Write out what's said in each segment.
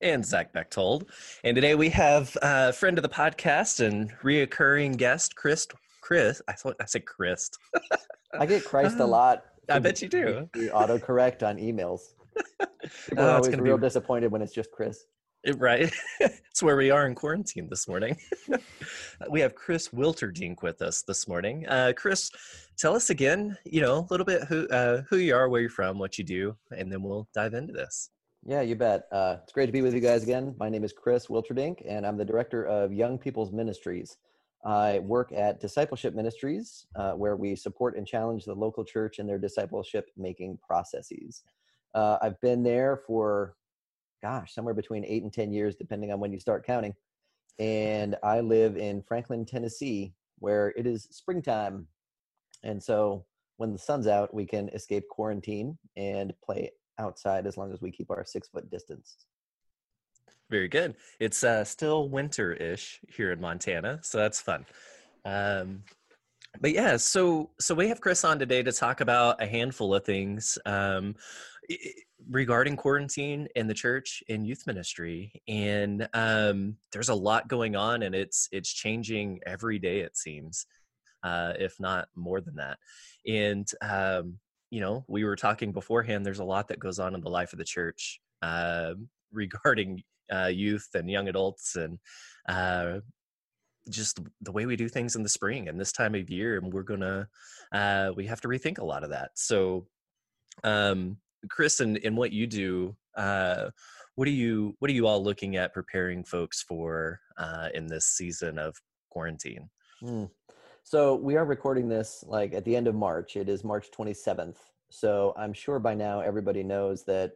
and Zach Bechtold. And today we have a friend of the podcast and reoccurring guest, Chris. Chris, I thought I said Chris. I get Christ a lot. I bet you do. We autocorrect on emails. People are oh, always real be... disappointed when it's just Chris. Right. it's where we are in quarantine this morning. we have Chris Wilterdink with us this morning. Uh, Chris, tell us again, you know, a little bit who uh, who you are, where you're from, what you do, and then we'll dive into this. Yeah, you bet. Uh, it's great to be with you guys again. My name is Chris Wilterdink, and I'm the director of Young People's Ministries. I work at Discipleship Ministries, uh, where we support and challenge the local church in their discipleship making processes. Uh, I've been there for, gosh, somewhere between eight and 10 years, depending on when you start counting. And I live in Franklin, Tennessee, where it is springtime. And so when the sun's out, we can escape quarantine and play outside as long as we keep our six foot distance. Very good. It's uh, still winter ish here in Montana, so that's fun. Um, but yeah, so so we have Chris on today to talk about a handful of things um, regarding quarantine in the church and youth ministry, and um, there's a lot going on, and it's it's changing every day it seems, uh, if not more than that. And um, you know, we were talking beforehand, there's a lot that goes on in the life of the church uh, regarding uh, youth and young adults and uh, just the way we do things in the spring and this time of year. And we're going to, uh, we have to rethink a lot of that. So, um, Chris, and in, in what you do, uh, what are you what are you all looking at preparing folks for uh, in this season of quarantine? Mm. So we are recording this like at the end of March. It is March 27th. So I'm sure by now everybody knows that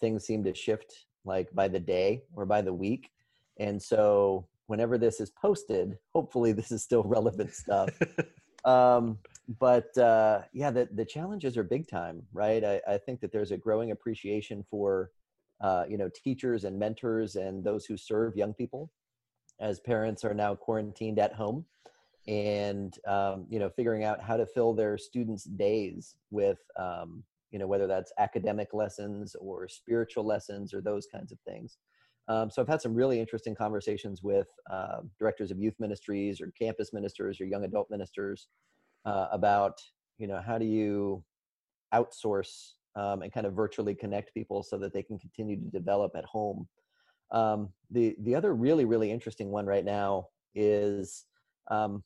things seem to shift like by the day or by the week. And so whenever this is posted, hopefully this is still relevant stuff. um, but uh, yeah, the, the challenges are big time, right? I, I think that there's a growing appreciation for, uh, you know, teachers and mentors and those who serve young people as parents are now quarantined at home and um, you know figuring out how to fill their students days with um, you know whether that's academic lessons or spiritual lessons or those kinds of things. Um, so i've had some really interesting conversations with uh, directors of youth ministries or campus ministers or young adult ministers uh, about you know how do you outsource um, and kind of virtually connect people so that they can continue to develop at home. Um, the the other really really interesting one right now is um,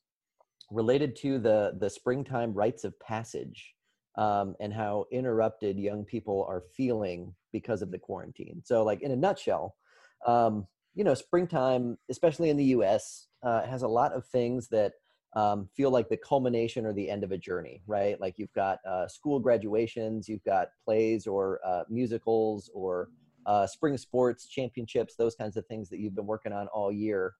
related to the the springtime rites of passage um, and how interrupted young people are feeling because of the quarantine. So, like in a nutshell, um, you know, springtime, especially in the U.S., uh, has a lot of things that um, feel like the culmination or the end of a journey, right? Like you've got uh, school graduations, you've got plays or uh, musicals or uh, spring sports championships, those kinds of things that you've been working on all year.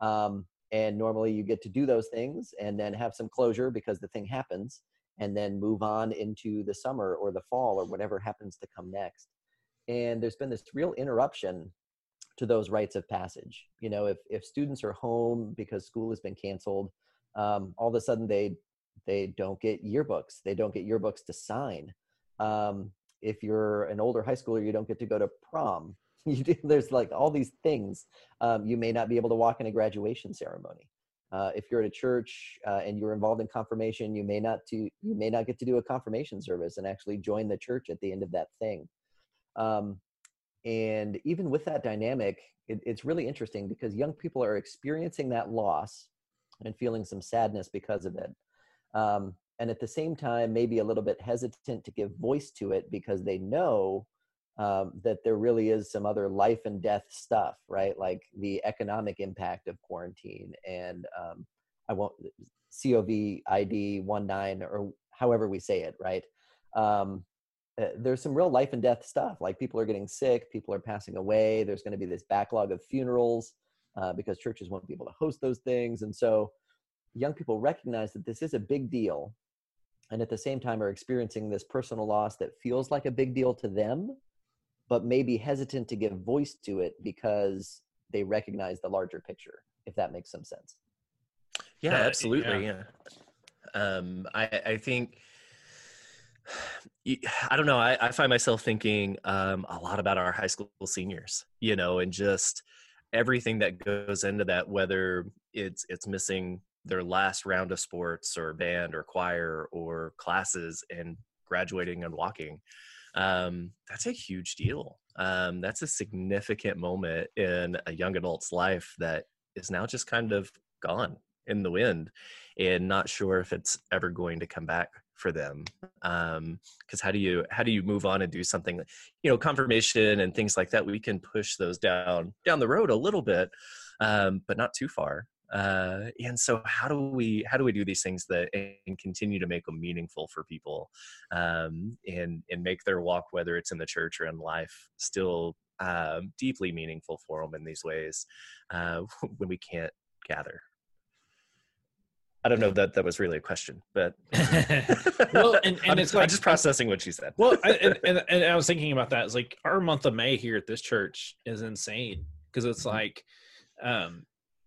Um, and normally you get to do those things and then have some closure because the thing happens and then move on into the summer or the fall or whatever happens to come next. And there's been this real interruption to those rites of passage. You know if if students are home because school has been canceled um, all of a sudden they they don't get yearbooks. They don't get yearbooks to sign. Um, if you're an older high schooler you don't get to go to prom you do, there's like all these things. Um, you may not be able to walk in a graduation ceremony. Uh, if you're at a church uh, and you're involved in confirmation, you may not to you may not get to do a confirmation service and actually join the church at the end of that thing. Um, and even with that dynamic, it, it's really interesting because young people are experiencing that loss and feeling some sadness because of it. Um, and at the same time, maybe a little bit hesitant to give voice to it because they know um, that there really is some other life and death stuff, right? Like the economic impact of quarantine and um, I won't COVID 19 or however we say it, right? Um, uh, there's some real life and death stuff. Like people are getting sick, people are passing away. There's going to be this backlog of funerals uh, because churches won't be able to host those things, and so young people recognize that this is a big deal and at the same time are experiencing this personal loss that feels like a big deal to them but may be hesitant to give voice to it because they recognize the larger picture if that makes some sense yeah, yeah absolutely yeah, yeah. Um, I, I think I don't know. I, I find myself thinking um, a lot about our high school seniors, you know, and just everything that goes into that, whether it's it's missing their last round of sports or band or choir or classes and graduating and walking. Um, that's a huge deal. Um, that's a significant moment in a young adult's life that is now just kind of gone in the wind and not sure if it's ever going to come back for them. Um because how do you how do you move on and do something you know confirmation and things like that? We can push those down down the road a little bit um but not too far uh and so how do we how do we do these things that and continue to make them meaningful for people um and and make their walk whether it's in the church or in life still um deeply meaningful for them in these ways uh when we can't gather I don't know that that was really a question, but well, and, and it's like I'm just processing what she said. Well, I, and, and, and I was thinking about that. It's like our month of May here at this church is insane because it's mm-hmm. like, um,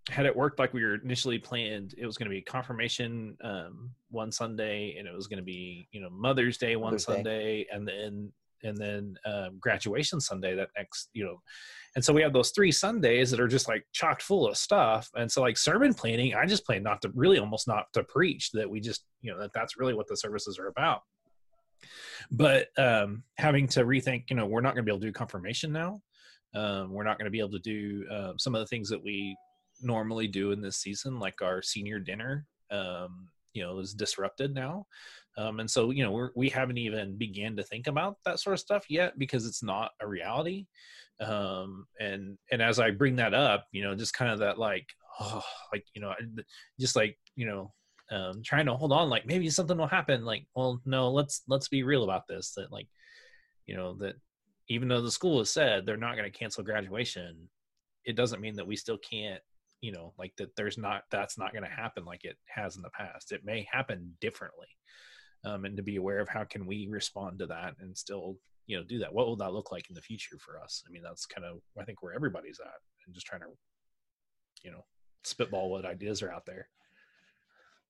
had it worked like we were initially planned, it was going to be confirmation um, one Sunday, and it was going to be you know Mother's Day one Mother's Sunday, Day. and then and then um, graduation Sunday that next you know and so we have those three Sundays that are just like chocked full of stuff. And so like sermon planning, I just plan not to really almost not to preach that we just, you know, that that's really what the services are about. But um, having to rethink, you know, we're not going to be able to do confirmation now. Um, we're not going to be able to do uh, some of the things that we normally do in this season, like our senior dinner. Um, you know, is disrupted now. Um, and so, you know, we're, we haven't even began to think about that sort of stuff yet because it's not a reality um and and as i bring that up you know just kind of that like oh like you know just like you know um trying to hold on like maybe something will happen like well no let's let's be real about this that like you know that even though the school has said they're not going to cancel graduation it doesn't mean that we still can't you know like that there's not that's not going to happen like it has in the past. It may happen differently um, and to be aware of how can we respond to that and still you know do that. What will that look like in the future for us? I mean that's kind of i think where everybody's at and just trying to you know spitball what ideas are out there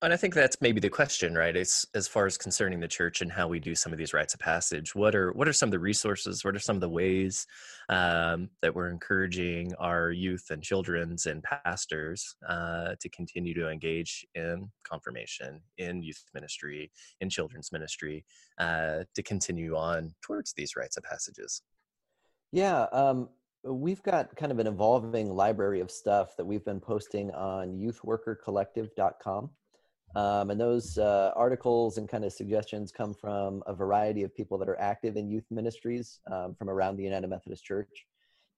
and I think that's maybe the question, right? It's as far as concerning the church and how we do some of these rites of passage. What are what are some of the resources? What are some of the ways um, that we're encouraging our youth and children's and pastors uh, to continue to engage in confirmation, in youth ministry, in children's ministry, uh, to continue on towards these rites of passages? Yeah, um, we've got kind of an evolving library of stuff that we've been posting on youthworkercollective.com. Um, and those uh, articles and kind of suggestions come from a variety of people that are active in youth ministries um, from around the United Methodist Church.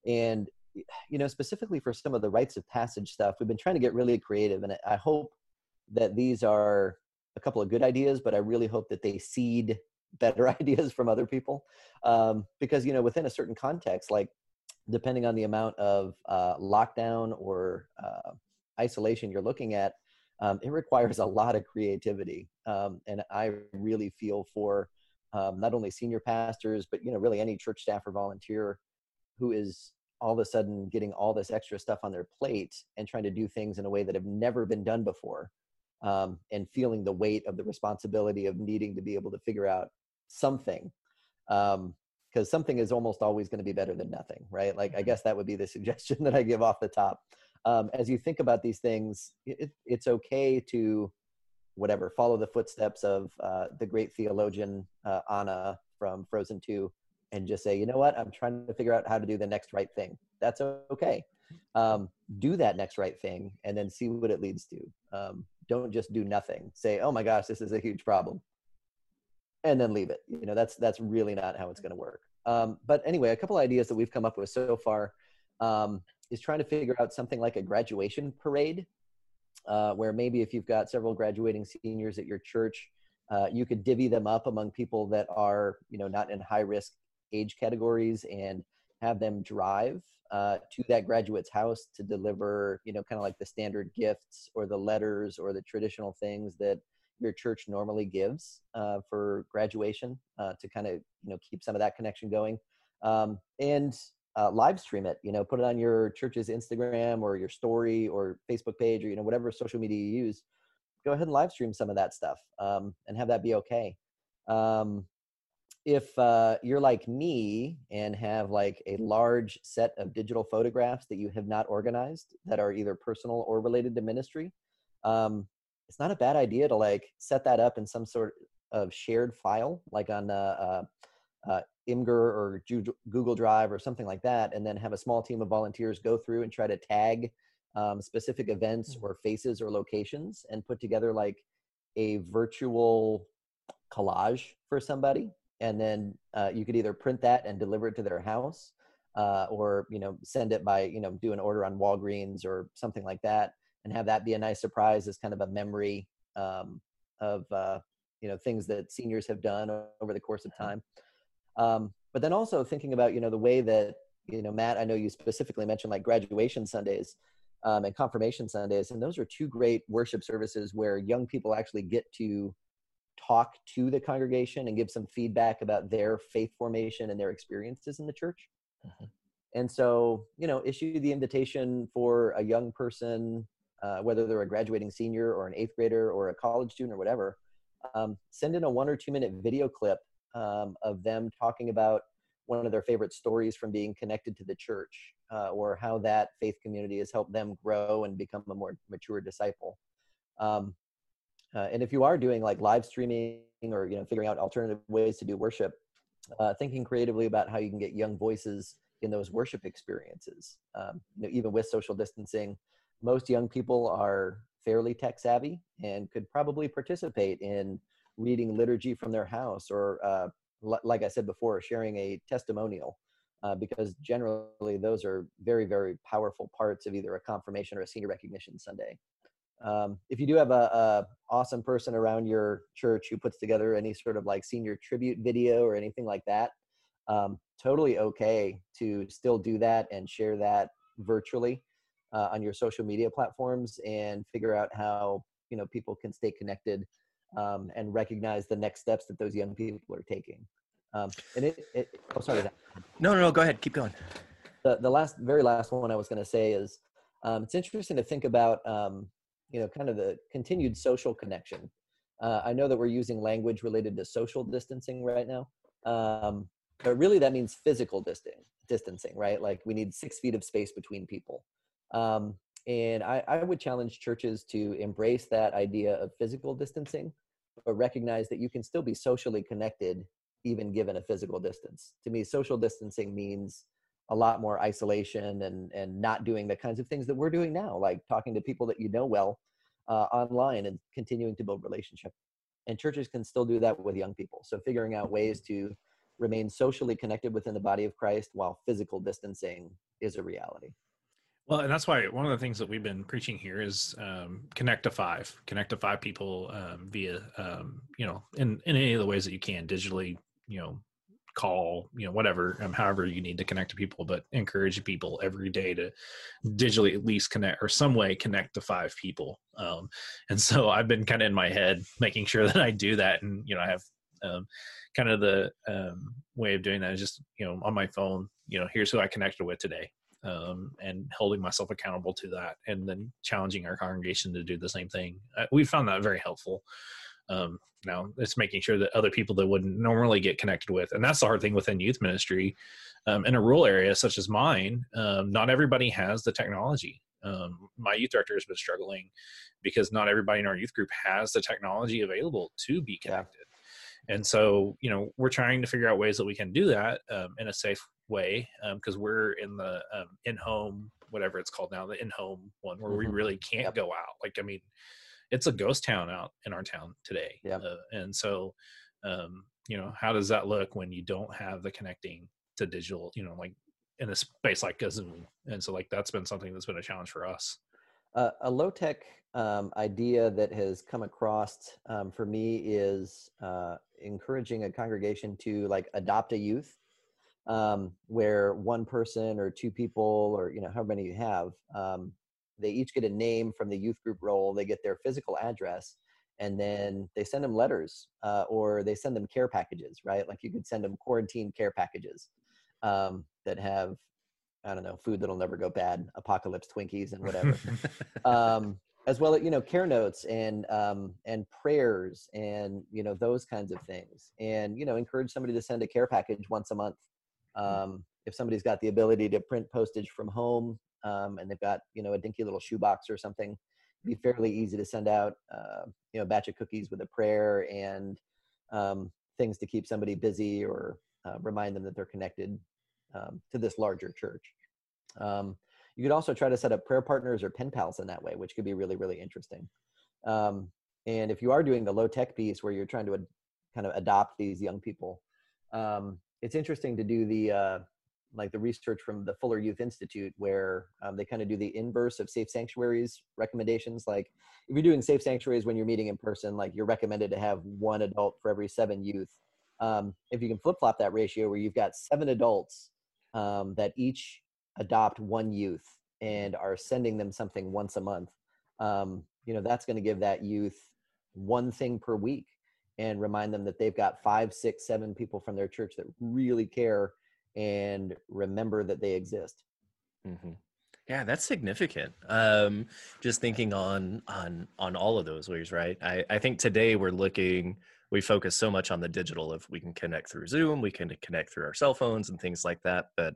And, you know, specifically for some of the rites of passage stuff, we've been trying to get really creative. And I hope that these are a couple of good ideas, but I really hope that they seed better ideas from other people. Um, because, you know, within a certain context, like depending on the amount of uh, lockdown or uh, isolation you're looking at, um, it requires a lot of creativity. Um, and I really feel for um, not only senior pastors, but you know, really any church staff or volunteer who is all of a sudden getting all this extra stuff on their plate and trying to do things in a way that have never been done before, um, and feeling the weight of the responsibility of needing to be able to figure out something. because um, something is almost always going to be better than nothing, right? Like, I mm-hmm. guess that would be the suggestion that I give off the top um, as you think about these things, it, it's okay to whatever follow the footsteps of uh, the great theologian uh, Anna from Frozen 2 and just say, you know what, I'm trying to figure out how to do the next right thing. That's okay. Um, do that next right thing and then see what it leads to. Um, don't just do nothing. Say, oh my gosh, this is a huge problem, and then leave it. You know, that's that's really not how it's going to work. Um, but anyway, a couple ideas that we've come up with so far. Um, is trying to figure out something like a graduation parade, uh, where maybe if you've got several graduating seniors at your church, uh, you could divvy them up among people that are, you know, not in high risk age categories and have them drive uh, to that graduate's house to deliver, you know, kind of like the standard gifts or the letters or the traditional things that your church normally gives uh, for graduation uh, to kind of, you know, keep some of that connection going. Um, and uh, live stream it, you know, put it on your church's Instagram or your story or Facebook page or, you know, whatever social media you use. Go ahead and live stream some of that stuff um, and have that be okay. Um, if uh, you're like me and have like a large set of digital photographs that you have not organized that are either personal or related to ministry um, it's not a bad idea to like set that up in some sort of shared file like on uh, uh, uh imgur or google drive or something like that and then have a small team of volunteers go through and try to tag um, specific events mm. or faces or locations and put together like a virtual collage for somebody and then uh, you could either print that and deliver it to their house uh, or you know send it by you know do an order on walgreens or something like that and have that be a nice surprise as kind of a memory um, of uh, you know things that seniors have done over the course of mm-hmm. time um, but then also thinking about you know the way that you know matt i know you specifically mentioned like graduation sundays um, and confirmation sundays and those are two great worship services where young people actually get to talk to the congregation and give some feedback about their faith formation and their experiences in the church. Mm-hmm. And so, you know, issue the invitation for a young person, uh, whether they're a graduating senior or an eighth grader or a college student or whatever, um, send in a one or two minute video clip um, of them talking about one of their favorite stories from being connected to the church uh, or how that faith community has helped them grow and become a more mature disciple. Um, uh, and if you are doing like live streaming or you know figuring out alternative ways to do worship, uh, thinking creatively about how you can get young voices in those worship experiences. Um, you know, even with social distancing, most young people are fairly tech savvy and could probably participate in reading liturgy from their house or, uh, like I said before, sharing a testimonial. Uh, because generally those are very, very powerful parts of either a confirmation or a senior recognition Sunday. Um, if you do have a, a, awesome person around your church who puts together any sort of like senior tribute video or anything like that, um, totally okay to still do that and share that virtually uh, on your social media platforms and figure out how you know people can stay connected um, and recognize the next steps that those young people are taking. Um, and it, it, oh sorry. No, no, no. Go ahead. Keep going. The the last, very last one I was going to say is um, it's interesting to think about um, you know kind of the continued social connection uh, i know that we're using language related to social distancing right now um, but really that means physical distancing distancing right like we need six feet of space between people um, and I, I would challenge churches to embrace that idea of physical distancing but recognize that you can still be socially connected even given a physical distance. To me social distancing means a lot more isolation and and not doing the kinds of things that we're doing now like talking to people that you know well uh, online and continuing to build relationship. And churches can still do that with young people. So figuring out ways to remain socially connected within the body of christ while physical distancing is a reality well, and that's why one of the things that we've been preaching here is um, connect to five, connect to five people um, via, um, you know, in, in any of the ways that you can digitally, you know, call you know whatever um, however you need to connect to people but encourage people every day to digitally at least connect or some way connect to five people. Um, and so i've been kind of in my head making sure that i do that and you know i have um, kind of the um, way of doing that is just you know on my phone you know here's who i connected with today um, and holding myself accountable to that and then challenging our congregation to do the same thing uh, we found that very helpful um, now it's making sure that other people that wouldn't normally get connected with, and that's the hard thing within youth ministry. Um, in a rural area such as mine, um, not everybody has the technology. Um, my youth director has been struggling because not everybody in our youth group has the technology available to be connected. Yeah. And so, you know, we're trying to figure out ways that we can do that um, in a safe way because um, we're in the in-home, whatever it's called now, the in-home one where mm-hmm. we really can't yep. go out. Like, I mean, it's a ghost town out in our town today. Yeah. Uh, and so, um, you know, how does that look when you don't have the connecting to digital, you know, like in a space like a Zoom? And so like, that's been something that's been a challenge for us. Uh, a low tech um, idea that has come across um, for me is uh, encouraging a congregation to like adopt a youth um, where one person or two people or you know however many you have um, they each get a name from the youth group role they get their physical address and then they send them letters uh, or they send them care packages right like you could send them quarantine care packages um, that have i don't know food that'll never go bad apocalypse twinkies and whatever um, as well as you know care notes and um, and prayers and you know those kinds of things and you know encourage somebody to send a care package once a month. Um, if somebody's got the ability to print postage from home um, and they've got you know a dinky little shoebox or something be fairly easy to send out uh, you know a batch of cookies with a prayer and um, things to keep somebody busy or uh, remind them that they're connected um, to this larger church. Um, you could also try to set up prayer partners or pen pals in that way which could be really really interesting. Um, and if you are doing the low tech piece where you're trying to ad- kind of adopt these young people um, it's interesting to do the uh, like the research from the Fuller Youth Institute, where um, they kind of do the inverse of safe sanctuaries recommendations. Like if you're doing safe sanctuaries when you're meeting in person, like you're recommended to have one adult for every seven youth. Um, if you can flip flop that ratio where you've got seven adults um, that each adopt one youth and are sending them something once a month, um, you know, that's going to give that youth one thing per week and remind them that they've got five, six, seven people from their church that really care and remember that they exist. Mm-hmm. Yeah, that's significant. Um, just thinking on on on all of those ways, right? I, I think today we're looking. We focus so much on the digital. If we can connect through Zoom, we can connect through our cell phones and things like that. But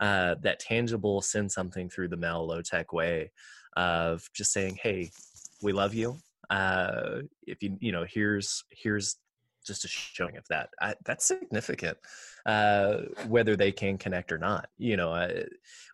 uh, that tangible, send something through the mail, low tech way of just saying, "Hey, we love you. Uh, if you you know, here's here's just a showing of that. I, that's significant, uh, whether they can connect or not. You know, uh,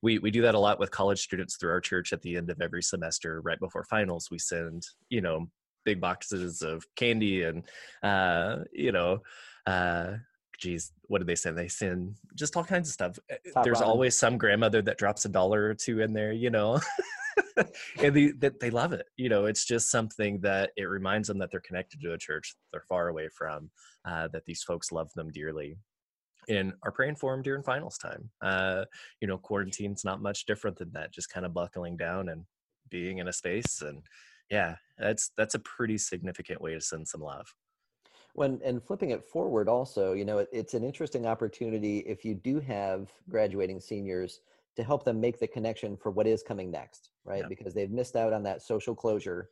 we we do that a lot with college students through our church. At the end of every semester, right before finals, we send you know big boxes of candy and uh, you know. Uh, geez, what did they send? They send just all kinds of stuff. Uh, Top There's always some grandmother that drops a dollar or two in there, you know. and they, they love it. You know, it's just something that it reminds them that they're connected to a church they're far away from, uh, that these folks love them dearly and are praying for them during finals time. Uh, you know, quarantine's not much different than that, just kind of buckling down and being in a space. And yeah, that's, that's a pretty significant way to send some love. When, and flipping it forward also, you know, it, it's an interesting opportunity if you do have graduating seniors to help them make the connection for what is coming next, right? Yeah. Because they've missed out on that social closure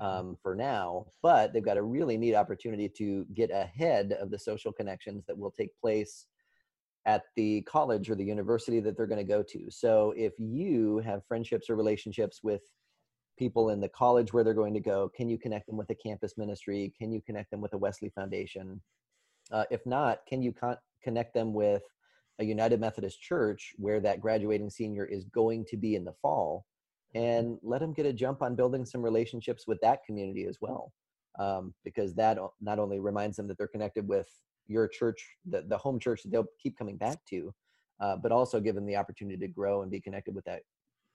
mm-hmm. um, for now, but they've got a really neat opportunity to get ahead of the social connections that will take place at the college or the university that they're going to go to. So if you have friendships or relationships with people in the college where they're going to go, can you connect them with a campus ministry? Can you connect them with a Wesley Foundation? Uh, if not, can you con- connect them with a United Methodist church where that graduating senior is going to be in the fall and let them get a jump on building some relationships with that community as well. Um, because that not only reminds them that they're connected with your church, the, the home church that they'll keep coming back to, uh, but also give them the opportunity to grow and be connected with that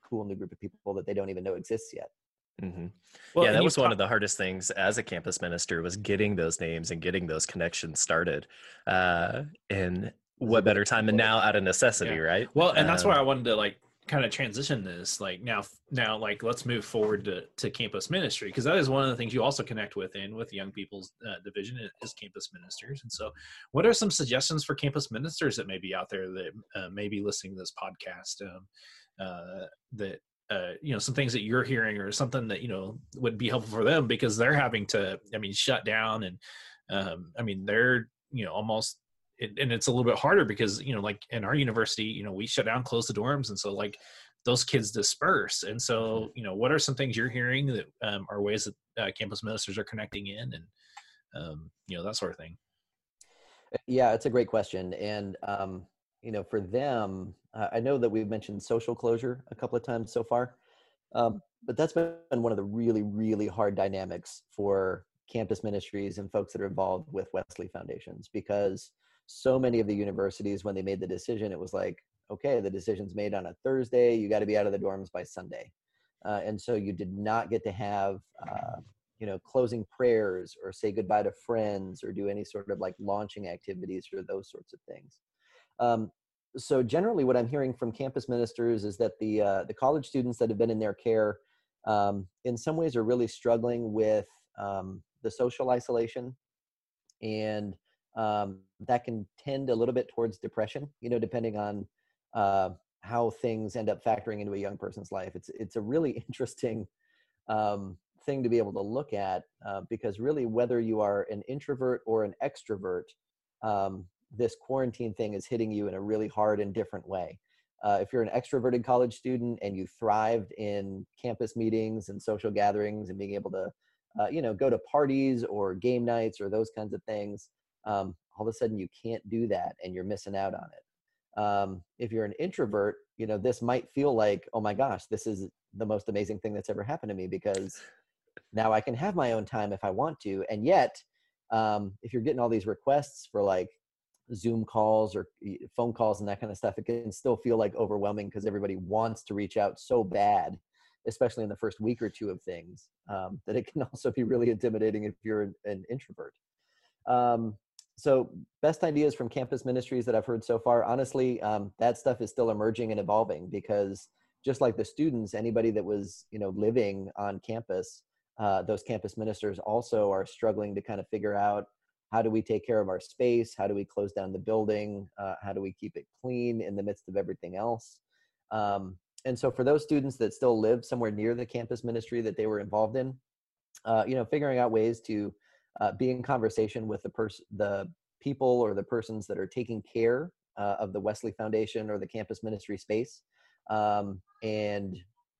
cool new group of people that they don't even know exists yet. Mm-hmm. Well, yeah, that was one of the hardest things as a campus minister was getting those names and getting those connections started. Uh, and what better time than now out of necessity, yeah. right? Well, and that's um, where I wanted to like kind of transition this like now now like let's move forward to, to campus ministry because that is one of the things you also connect with in with young people's uh, division is campus ministers and so what are some suggestions for campus ministers that may be out there that uh, may be listening to this podcast um, uh, that uh, you know some things that you're hearing or something that you know would be helpful for them because they're having to i mean shut down and um, i mean they're you know almost it, and it's a little bit harder because you know like in our university you know we shut down close the dorms and so like those kids disperse and so mm-hmm. you know what are some things you're hearing that um, are ways that uh, campus ministers are connecting in and um, you know that sort of thing uh, yeah it's a great question and um, you know for them uh, i know that we've mentioned social closure a couple of times so far um, but that's been one of the really really hard dynamics for campus ministries and folks that are involved with wesley foundations because so many of the universities when they made the decision it was like okay the decision's made on a thursday you got to be out of the dorms by sunday. Uh, and so you did not get to have uh, you know closing prayers or say goodbye to friends or do any sort of like launching activities or those sorts of things. Um, so generally, what I'm hearing from campus ministers is that the uh, the college students that have been in their care, um, in some ways, are really struggling with um, the social isolation, and um, that can tend a little bit towards depression. You know, depending on uh, how things end up factoring into a young person's life. It's it's a really interesting um, thing to be able to look at uh, because really, whether you are an introvert or an extrovert, um, this quarantine thing is hitting you in a really hard and different way. Uh, if you're an extroverted college student and you thrived in campus meetings and social gatherings and being able to, uh, you know, go to parties or game nights or those kinds of things, um, all of a sudden you can't do that and you're missing out on it. Um, if you're an introvert, you know, this might feel like, oh my gosh, this is the most amazing thing that's ever happened to me because now I can have my own time if I want to. And yet, um, if you're getting all these requests for like Zoom calls or phone calls and that kind of stuff, it can still feel like overwhelming because everybody wants to reach out so bad, especially in the first week or two of things, um, that it can also be really intimidating if you're an, an introvert. Um, so, best ideas from campus ministries that I've heard so far, honestly, um, that stuff is still emerging and evolving because just like the students, anybody that was you know living on campus, uh, those campus ministers also are struggling to kind of figure out how do we take care of our space? How do we close down the building? Uh, how do we keep it clean in the midst of everything else? Um, and so for those students that still live somewhere near the campus ministry that they were involved in uh, you know figuring out ways to uh, be in conversation with the person the people or the persons that are taking care uh, of the wesley foundation or the campus ministry space um, and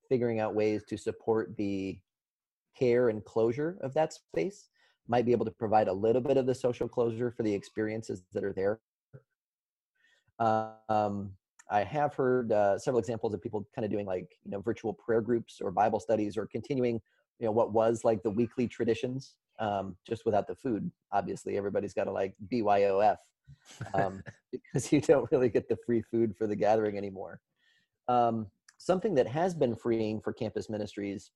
figuring out ways to support the care and closure of that space might be able to provide a little bit of the social closure for the experiences that are there. Um, I have heard uh, several examples of people kind of doing like you know virtual prayer groups or Bible studies or continuing you know what was like the weekly traditions um, just without the food. Obviously, everybody's got to like BYOF um, because you don't really get the free food for the gathering anymore. Um, something that has been freeing for campus ministries,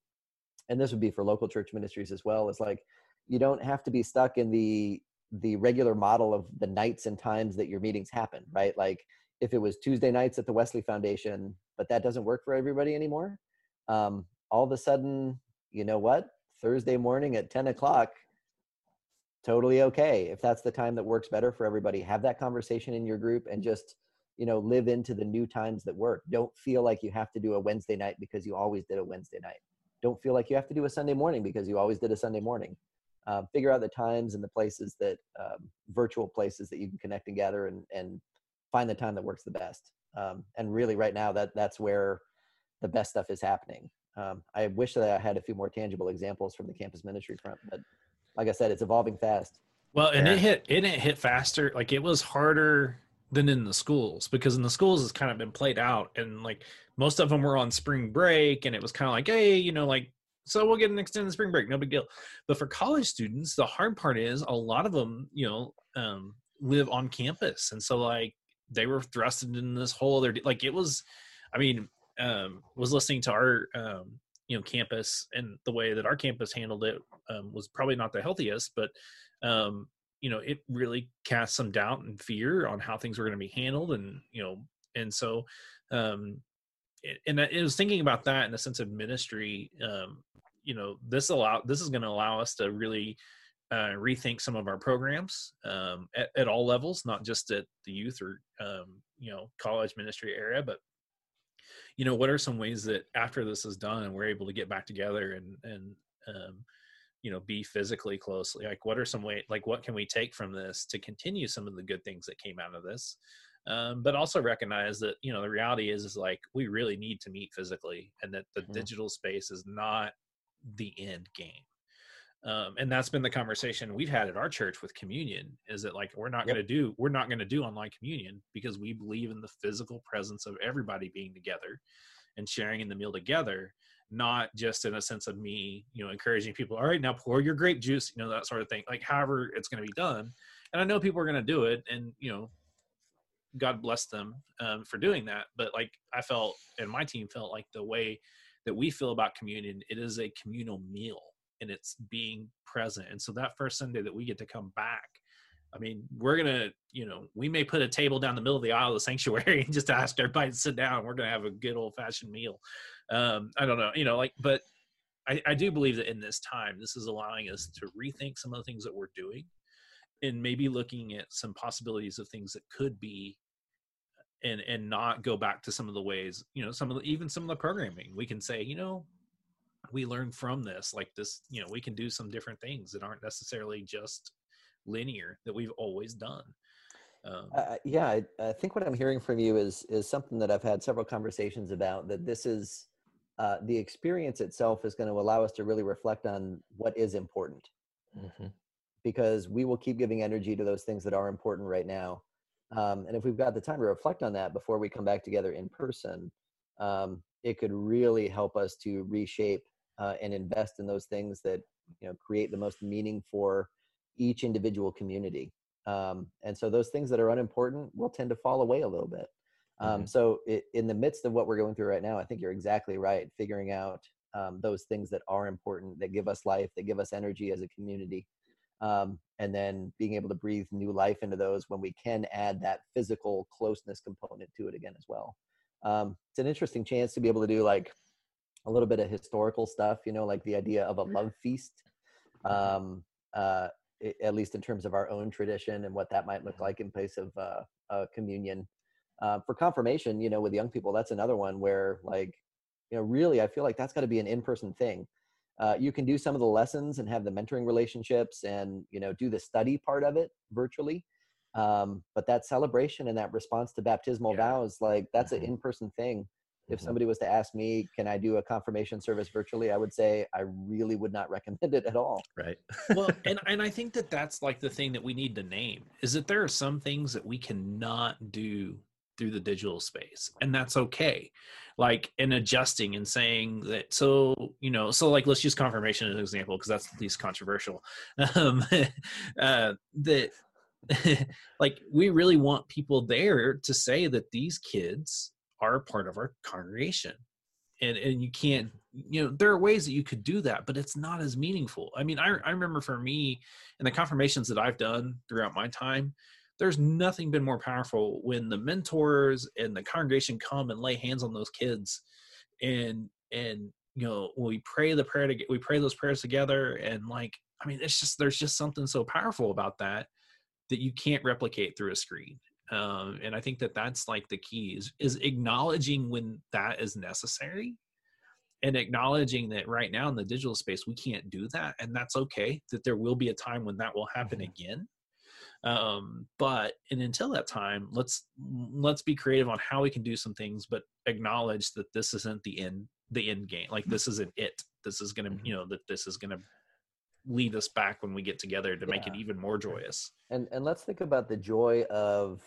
and this would be for local church ministries as well, is like you don't have to be stuck in the the regular model of the nights and times that your meetings happen right like if it was tuesday nights at the wesley foundation but that doesn't work for everybody anymore um, all of a sudden you know what thursday morning at 10 o'clock totally okay. If that's the time that works better for everybody have that conversation in your group and just you know live into the new times that work. Don't feel like you have to do a wednesday night because you always did a wednesday night. Don't feel like you have to do a sunday morning because you always did a sunday morning. Uh, figure out the times and the places that um, virtual places that you can connect and gather and, and find the time that works the best. Um, and really right now that that's where the best stuff is happening um, i wish that i had a few more tangible examples from the campus ministry front but like i said it's evolving fast. Well and yeah. it hit it didn't hit faster. Like it was harder than in the schools because in the schools it's kind of been played out and like most of them were on spring break and it was kind of like hey you know like so we'll get an extended spring break no big deal. But for college students the hard part is a lot of them you know um, live on campus and so like they were thrusted in this whole other like it was i mean um, was listening to our um, you know campus and the way that our campus handled it um, was probably not the healthiest but um, you know it really cast some doubt and fear on how things were going to be handled and you know and so um and I was thinking about that in the sense of ministry um, you know this allow this is going to allow us to really uh, rethink some of our programs um, at, at, all levels, not just at the youth or um, you know college ministry area, but you know what are some ways that after this is done, we're able to get back together and and um, you know be physically closely. Like what are some way like what can we take from this to continue some of the good things that came out of this, um, but also recognize that you know the reality is is like we really need to meet physically, and that the mm-hmm. digital space is not the end game. Um, and that's been the conversation we've had at our church with communion is that like we're not yep. going to do we're not going to do online communion because we believe in the physical presence of everybody being together and sharing in the meal together not just in a sense of me you know encouraging people all right now pour your grape juice you know that sort of thing like however it's going to be done and i know people are going to do it and you know god bless them um, for doing that but like i felt and my team felt like the way that we feel about communion it is a communal meal and it's being present and so that first sunday that we get to come back I mean, we're gonna, you know, we may put a table down the middle of the aisle of the sanctuary and just ask everybody to sit down. We're gonna have a good old fashioned meal. Um, I don't know, you know, like, but I, I do believe that in this time, this is allowing us to rethink some of the things that we're doing, and maybe looking at some possibilities of things that could be and and not go back to some of the ways you know some of the even some of the programming we can say you know we learn from this like this you know we can do some different things that aren't necessarily just linear that we've always done um, uh, yeah I, I, think what i'm hearing from you is is something that i've had several conversations about that this is uh, the experience itself is going to allow us to really reflect on what is important mm-hmm. because we will keep giving energy to those things that are important right now um, and if we've got the time to reflect on that before we come back together in person um, it could really help us to reshape uh, and invest in those things that you know create the most meaning for each individual community. Um, and so those things that are unimportant will tend to fall away a little bit. Um, mm-hmm. so it, in the midst of what we're going through right now i think you're exactly right figuring out um, those things that are important that give us life that give us energy as a community um, and then being able to breathe new life into those when we can add that physical closeness component to it again as well. Um, it's an interesting chance to be able to do like a little bit of historical stuff you know like the idea of a mm-hmm. love feast um, uh, at least in terms of our own tradition and what that might look like in place of uh, uh, communion uh, for confirmation you know with young people that's another one where like you know really i feel like that's got to be an in-person thing uh, you can do some of the lessons and have the mentoring relationships and you know do the study part of it virtually um, but that celebration and that response to baptismal yeah. vows like that's mm-hmm. an in-person thing if mm-hmm. somebody was to ask me can i do a confirmation service virtually? I would say i really would not recommend it at all. Right. Well and, and i think that that's like the thing that we need to name is that there are some things that we cannot do through the digital space and that's okay. Like in adjusting and saying that so you know so like let's use confirmation as an example because that's the least controversial. Um uh that like we really want people there to say that these kids are part of our congregation. And and you can't you know there are ways that you could do that but it's not as meaningful. I mean i, I remember for me and the confirmations that i've done throughout my time there's nothing been more powerful when the mentors and the congregation come and lay hands on those kids and and you know we pray the prayer to get we pray those prayers together. And like i mean it's just there's just something so powerful about that that you can't replicate through a screen um, and i think that that's like the key is, is acknowledging when that is necessary and acknowledging that right now in the digital space we can't do that and that's okay that there will be a time when that will happen mm-hmm. again. Um, but and until that time let's let's be creative on how we can do some things but acknowledge that this isn't the end the end game like this isn't it. This is gonna you know that this is gonna lead us back when we get together to yeah. make it even more joyous and and let's think about the joy of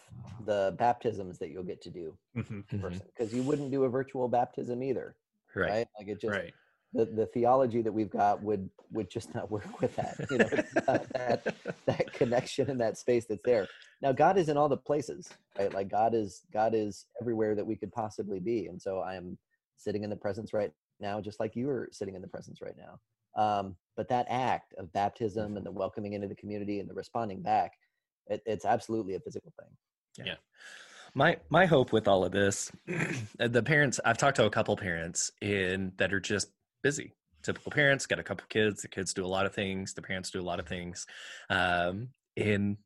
the baptisms that you'll get to do mm-hmm. because mm-hmm. you wouldn't do a virtual baptism either right, right? like it just right the, the theology that we've got would would just not work with that you know that that connection and that space that's there now god is in all the places right like god is god is everywhere that we could possibly be and so i am sitting in the presence right now just like you are sitting in the presence right now um, but that act of baptism and the welcoming into the community and the responding back it, it's absolutely a physical thing. Yeah. yeah. My my hope with all of this the parents i've talked to a couple parents in that are just busy. Typical parents got a couple kids the kids do a lot of things the parents do a lot of things. Um, and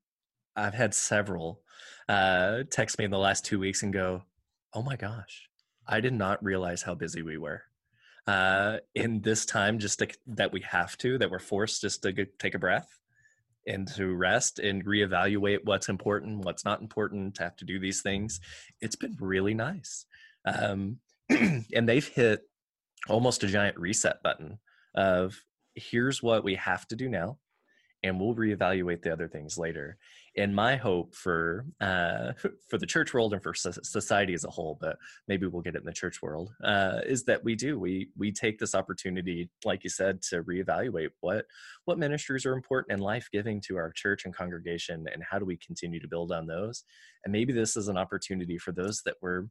i've had several uh, text me in the last two weeks and go oh my gosh i did not realize how busy we were uh, in this time just to, that we have to that we're forced just to go, take a breath and to rest and reevaluate what's important what's not important to have to do these things. It's been really nice. Um, and they've hit almost a giant reset button of here's what we have to do now and we'll reevaluate the other things later and my hope for uh, for the church world and for society as a whole but maybe we'll get it in the church world uh, is that we do. We we take this opportunity like you said to reevaluate what what ministries are important and life giving to our church and congregation and how do we continue to build on those? And maybe this is an opportunity for those that were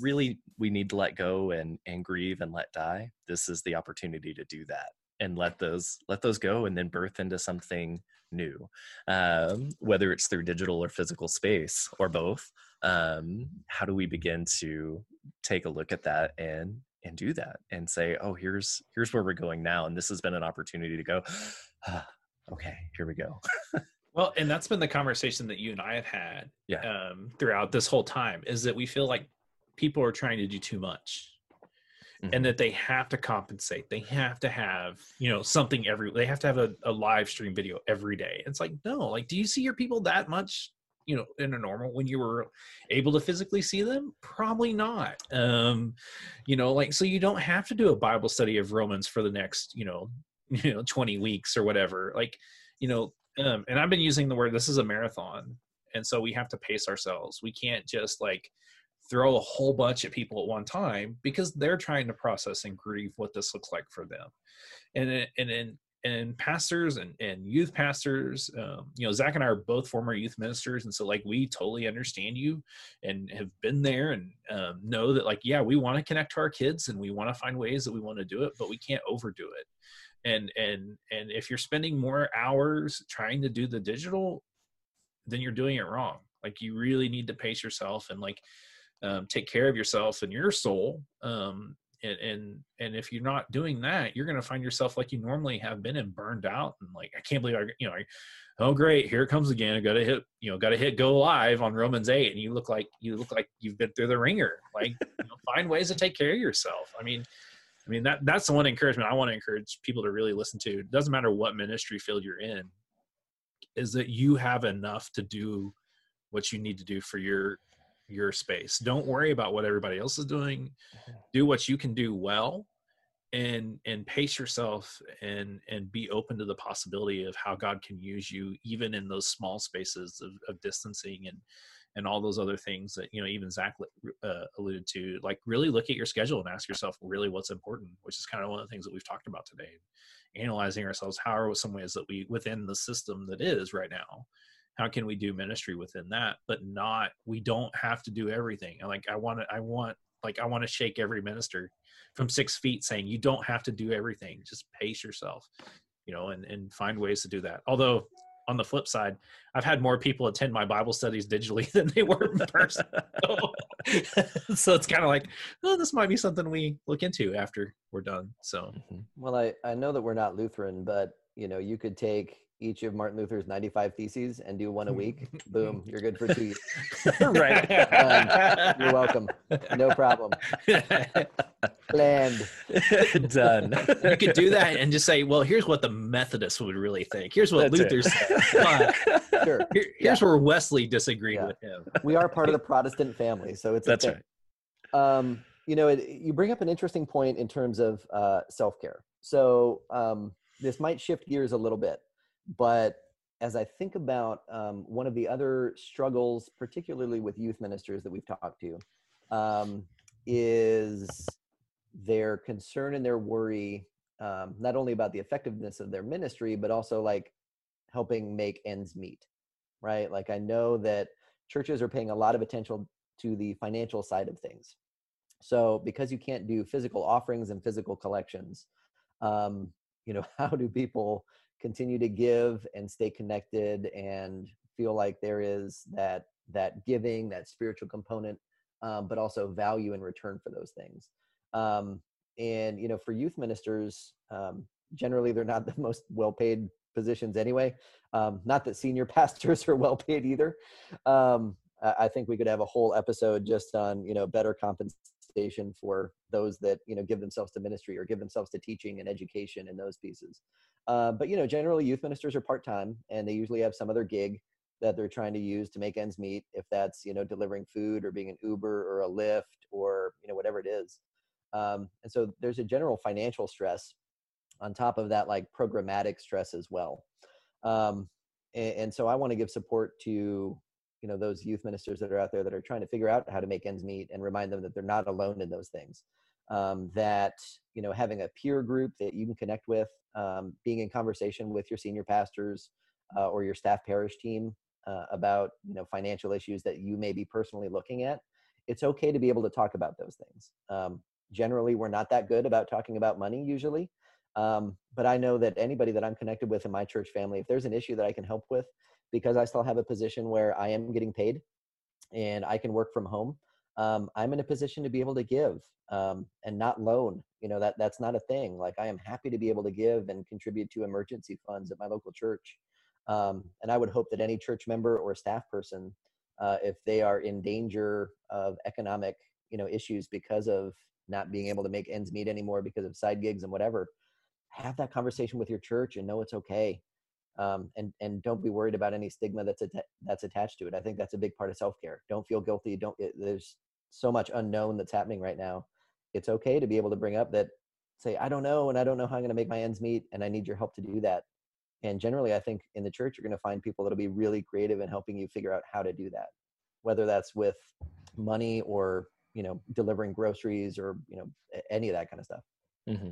really we need to let go and and grieve and let die. This is the opportunity to do that and let those let those go and then birth into something new um, whether it's through digital or physical space or both um, how do we begin to take a look at that and and do that and say oh here's here's where we're going now and this has been an opportunity to go ah, okay here we go well and that's been the conversation that you and i have had yeah. um, throughout this whole time is that we feel like people are trying to do too much mm-hmm. and that they have to compensate. They have to have you know something every they have to have a, a live stream video every day. It's like no like do you see your people that much you know in a normal when you were able to physically see them? Probably not. Um you know like so you don't have to do a bible study of romans for the next you know you know 20 weeks or whatever. Like you know um and i've been using the word this is a marathon and so we have to pace ourselves. We can't just like throw a whole bunch of people at one time because they're trying to process and grieve what this looks like for them. And and and and pastors and, and youth pastors um, you know zach and i are both former youth ministers. And so like we totally understand you and have been there and um, know that like yeah we want to connect to our kids and we want to find ways that we want to do it but we can't overdo it. And and and if you're spending more hours trying to do the digital then you're doing it wrong. Like you really need to pace yourself and like um, take care of yourself and your soul um, and, and and if you're not doing that you're going to find yourself like you normally have been and burned out and like i can't believe i you know I, oh great here it comes again i gotta hit you know gotta hit go live on romans 8 and you look like you look like you've been through the wringer like you know, find ways to take care of yourself. I mean i mean that that's the one encouragement i want to encourage people to really listen to. It doesn't matter what ministry field you're in is that you have enough to do what you need to do for your your space. Don't worry about what everybody else is doing. Mm-hmm. Do what you can do well and and pace yourself and and be open to the possibility of how God can use you even in those small spaces of, of distancing and and all those other things that you know even Zach uh, alluded to. Like really look at your schedule and ask yourself really what's important, which is kind of one of the things that we've talked about today. Analyzing ourselves, how are some ways that we within the system that is right now how can we do ministry within that but not we don't have to do everything. Like i want to i want like i want to shake every minister from six feet saying you don't have to do everything. Just pace yourself you know and and find ways to do that. Although on the flip side i've had more people attend my bible studies digitally than they were in person. So, so it's kind of like oh this might be something we look into after we're done. So mm-hmm. well i i know that we're not lutheran but you know you could take each of Martin Luther's 95 theses and do one a week, boom, you're good for two years. right. Um, you're welcome. No problem. Planned. Done. You could do that and just say, well, here's what the Methodists would really think. Here's what That's Luther it. said. sure. Here, here's yeah. where Wesley disagreed yeah. with him. We are part of the Protestant family, so it's That's okay. right. Um, you know, it, you bring up an interesting point in terms of uh, self-care. So um, this might shift gears a little bit but as I think about um, one of the other struggles, particularly with youth ministers that we've talked to, um, is their concern and their worry um, not only about the effectiveness of their ministry, but also like helping make ends meet, right? Like I know that churches are paying a lot of attention to the financial side of things. So because you can't do physical offerings and physical collections, um, you know, how do people continue to give and stay connected and feel like there is that that giving that spiritual component um, but also value in return for those things. Um, and you know for youth ministers um, generally they're not the most well paid positions anyway. Um, not that senior pastors are well paid either. Um, i think we could have a whole episode just on you know better compensation for those that you know give themselves to ministry or give themselves to teaching and education and those pieces uh, but you know, generally youth ministers are part time, and they usually have some other gig that they're trying to use to make ends meet. If that's you know delivering food or being an Uber or a Lyft or you know whatever it is. Um, and so there's a general financial stress on top of that, like programmatic stress as well. Um, and, and so I want to give support to you know those youth ministers that are out there that are trying to figure out how to make ends meet and remind them that they're not alone in those things. Um, that you know having a peer group that you can connect with um, being in conversation with your senior pastors uh, or your staff parish team uh, about you know financial issues that you may be personally looking at it's okay to be able to talk about those things. Um, generally we're not that good about talking about money usually Um, but I know that anybody that I'm connected with in my church family, if there's an issue that I can help with, because I still have a position where I am getting paid and I can work from home, um, I'm in a position to be able to give um, and not loan. You know that that's not a thing. Like I am happy to be able to give and contribute to emergency funds at my local church. Um, and I would hope that any church member or staff person, uh, if they are in danger of economic, you know, issues because of not being able to make ends meet anymore because of side gigs and whatever, have that conversation with your church and know it's okay. Um, and and don't be worried about any stigma that's that's attached to it. I think that's a big part of self care. Don't feel guilty. Don't. It, there's so much unknown that's happening right now. It's okay to be able to bring up that, say, I don't know, and I don't know how I'm going to make my ends meet, and I need your help to do that. And generally, I think in the church, you're going to find people that'll be really creative in helping you figure out how to do that, whether that's with money or you know delivering groceries or you know any of that kind of stuff. Mm-hmm.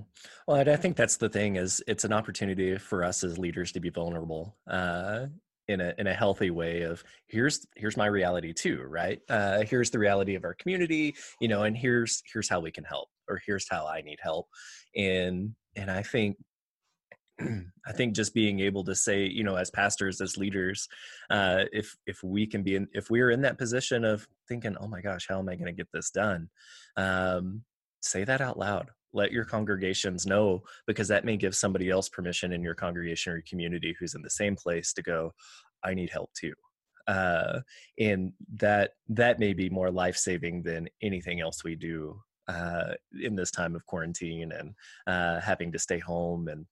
Well, I think that's the thing is it's an opportunity for us as leaders to be vulnerable uh, in a in a healthy way. Of here's here's my reality too, right? Uh, here's the reality of our community, you know, and here's here's how we can help, or here's how I need help, and and I think I think just being able to say, you know, as pastors, as leaders, uh, if if we can be in, if we're in that position of thinking, oh my gosh, how am I going to get this done? Um, say that out loud. Let your congregations know because that may give somebody else permission in your congregation or community who's in the same place to go, I need help too. Uh, and that that may be more life saving than anything else we do uh, in this time of quarantine and uh, having to stay home and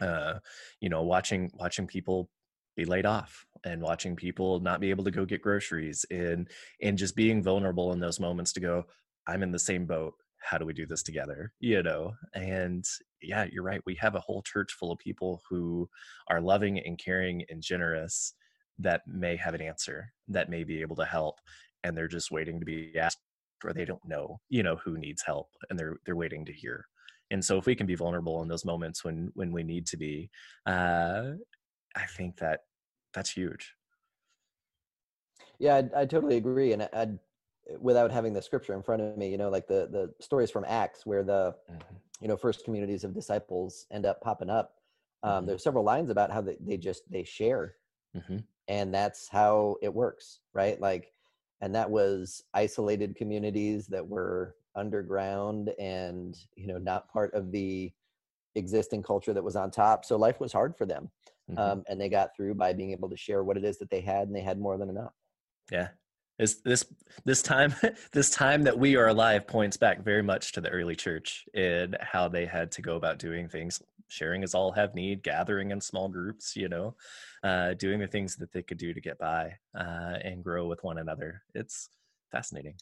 uh, you know watching watching people be laid off and watching people not be able to go get groceries and and just being vulnerable in those moments to go i'm in the same boat how do we do this together you know? And yeah you're right we have a whole church full of people who are loving and caring and generous that may have an answer that may be able to help and they're just waiting to be asked or they don't know you know who needs help and they're they're waiting to hear. And so if we can be vulnerable in those moments when when we need to be uh i think that that's huge. Yeah i, I totally agree and i without having the scripture in front of me you know like the the stories from acts where the mm-hmm. you know first communities of disciples end up popping up um, mm-hmm. there's several lines about how they, they just they share mm-hmm. and that's how it works right like and that was isolated communities that were underground and you know not part of the existing culture that was on top so life was hard for them mm-hmm. um, and they got through by being able to share what it is that they had and they had more than enough yeah this this this time this time that we are alive points back very much to the early church and how they had to go about doing things sharing as all have need gathering in small groups you know uh, doing the things that they could do to get by uh, and grow with one another it's fascinating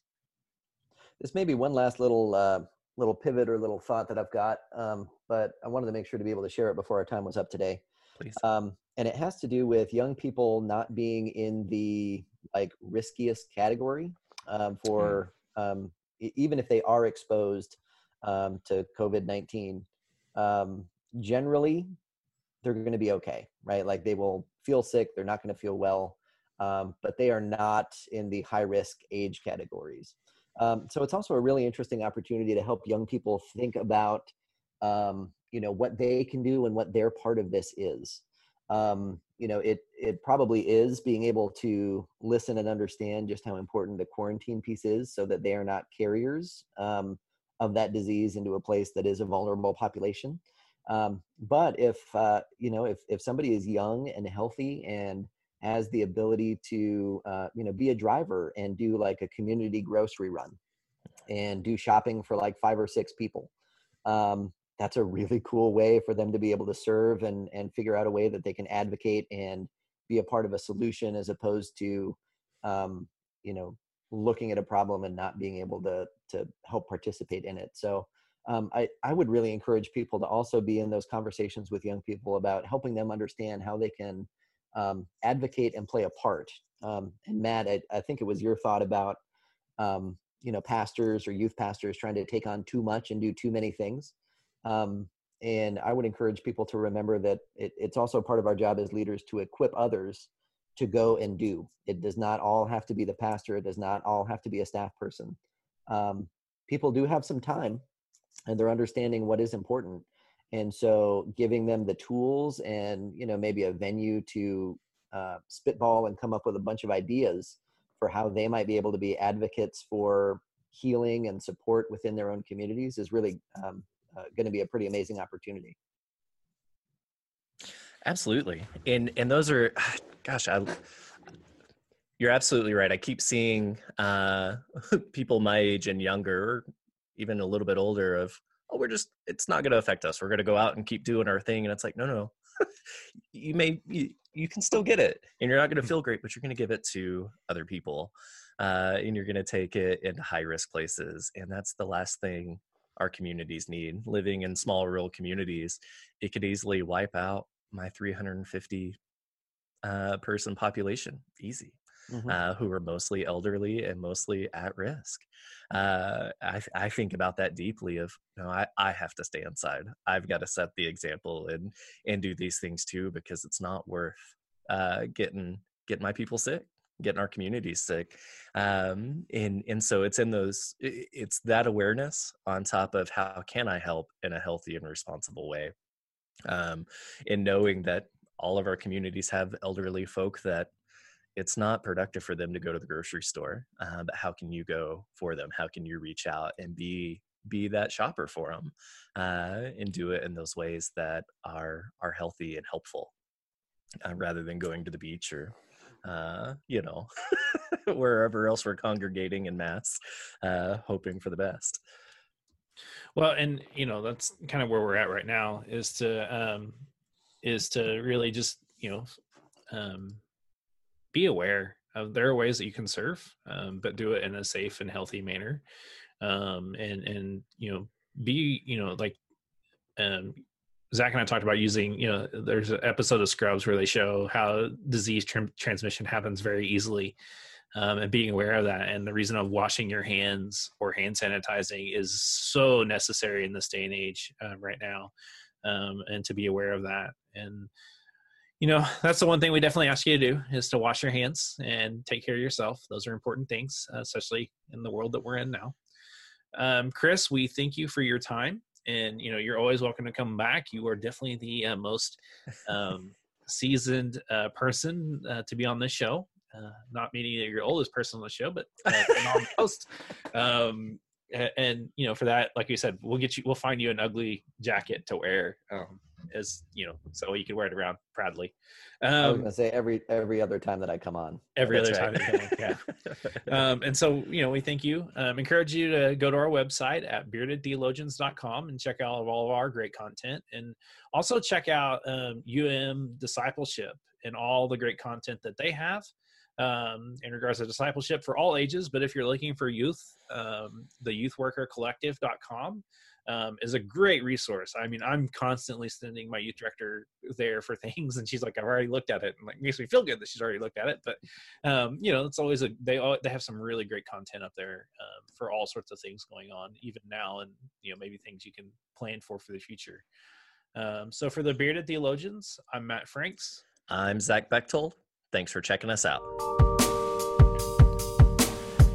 this may be one last little uh, little pivot or little thought that I've got, um, but I wanted to make sure to be able to share it before our time was up today. Please. Um, and it has to do with young people not being in the like riskiest category um, for um, even if they are exposed um, to COVID nineteen. Um, generally, they're going to be okay, right? Like they will feel sick, they're not going to feel well, but they are not in the high risk age categories. Um, so it's also a really interesting opportunity to help young people think about, um, you know, what they can do and what their part of this is. Um, you know, it it probably is being able to listen and understand just how important the quarantine piece is, so that they are not carriers um, of that disease into a place that is a vulnerable population. Um, but if uh, you know, if if somebody is young and healthy and has the ability to uh, you know be a driver and do like a community grocery run and do shopping for like five or six people um, that's a really cool way for them to be able to serve and and figure out a way that they can advocate and be a part of a solution as opposed to um, you know looking at a problem and not being able to to help participate in it so um, I, I would really encourage people to also be in those conversations with young people about helping them understand how they can um, advocate and play a part. Um, and Matt, I, I, think it was your thought about, um, you know, pastors or youth pastors trying to take on too much and do too many things. Um, and I would encourage people to remember that it, it's also part of our job as leaders to equip others to go and do. It does not all have to be the pastor. It does not all have to be a staff person. Um, people do have some time and they're understanding what is important and so giving them the tools and you know maybe a venue to uh, spitball and come up with a bunch of ideas for how they might be able to be advocates for healing and support within their own communities is really um, uh, going to be a pretty amazing opportunity. Absolutely. And and those are gosh i you're absolutely right. I keep seeing uh people my age and younger or even a little bit older of oh we're just it's not going to affect us. We're going to go out and keep doing our thing. And it's like no no. You may you, you can still get it and you're not going to feel great but you're going to give it to other people uh, and you're going to take it into high risk places. And that's the last thing our communities need living in small rural communities it could easily wipe out my 350 uh, person population easy mm-hmm. uh, who are mostly elderly and mostly at risk. Uh, I, I think about that deeply. Of you know, I, I have to stay inside. I've got to set the example and and do these things too because it's not worth uh, getting getting my people sick getting our communities sick um, and and so it's in those it's that awareness on top of how can i help in a healthy and responsible way um, in knowing that all of our communities have elderly folk that it's not productive for them to go to the grocery store uh, but how can you go for them? How can you reach out and be be that shopper for them uh, and do it in those ways that are are healthy and helpful uh, rather than going to the beach or uh, you know wherever else we're congregating in mass uh, hoping for the best well and you know that's kind of where we're at right now is to um is to really just you know um be aware of there are ways that you can serve, um, but do it in a safe and healthy manner. Um, and and you know, be you know like um, Zach and I talked about using, you know, there's an episode of Scrubs where they show how disease tr- transmission happens very easily um, and being aware of that. And the reason of washing your hands or hand sanitizing is so necessary in this day and age uh, right now. Um, and to be aware of that. And you know that's the one thing we definitely ask you to do is to wash your hands and take care of yourself those are important things especially in the world that we're in now um, chris we thank you for your time and you know you're always welcome to come back. You are definitely the uh, most um, seasoned uh, person uh, to be on this show. Uh, not meaning that you're oldest person on the show but uh, most um, and you know for that like you said we'll get you we'll find you an ugly jacket to wear um, as you know, so you can wear it around proudly. Um, I was um, gonna say every every other time that I come on. Every other right. time, on, yeah. um, and so you know, we thank you. Um, encourage you to go to our website at beardedtheologians.com and check out all of our great content, and also check out um, UM Discipleship and all the great content that they have. Um, in regards to discipleship for all ages. But if you're looking for youth, um, the youthworkercollective.com um, is a great resource. I mean, I'm constantly sending my youth director there for things, and she's like, "I've already looked at it," and like makes me feel good that she's already looked at it. But um, you know, it's always a they all, they have some really great content up there um, for all sorts of things going on even now, and you know maybe things you can plan for for the future. Um, so for the bearded theologians, I'm Matt Franks. I'm Zach Bechtold. Thanks for checking us out.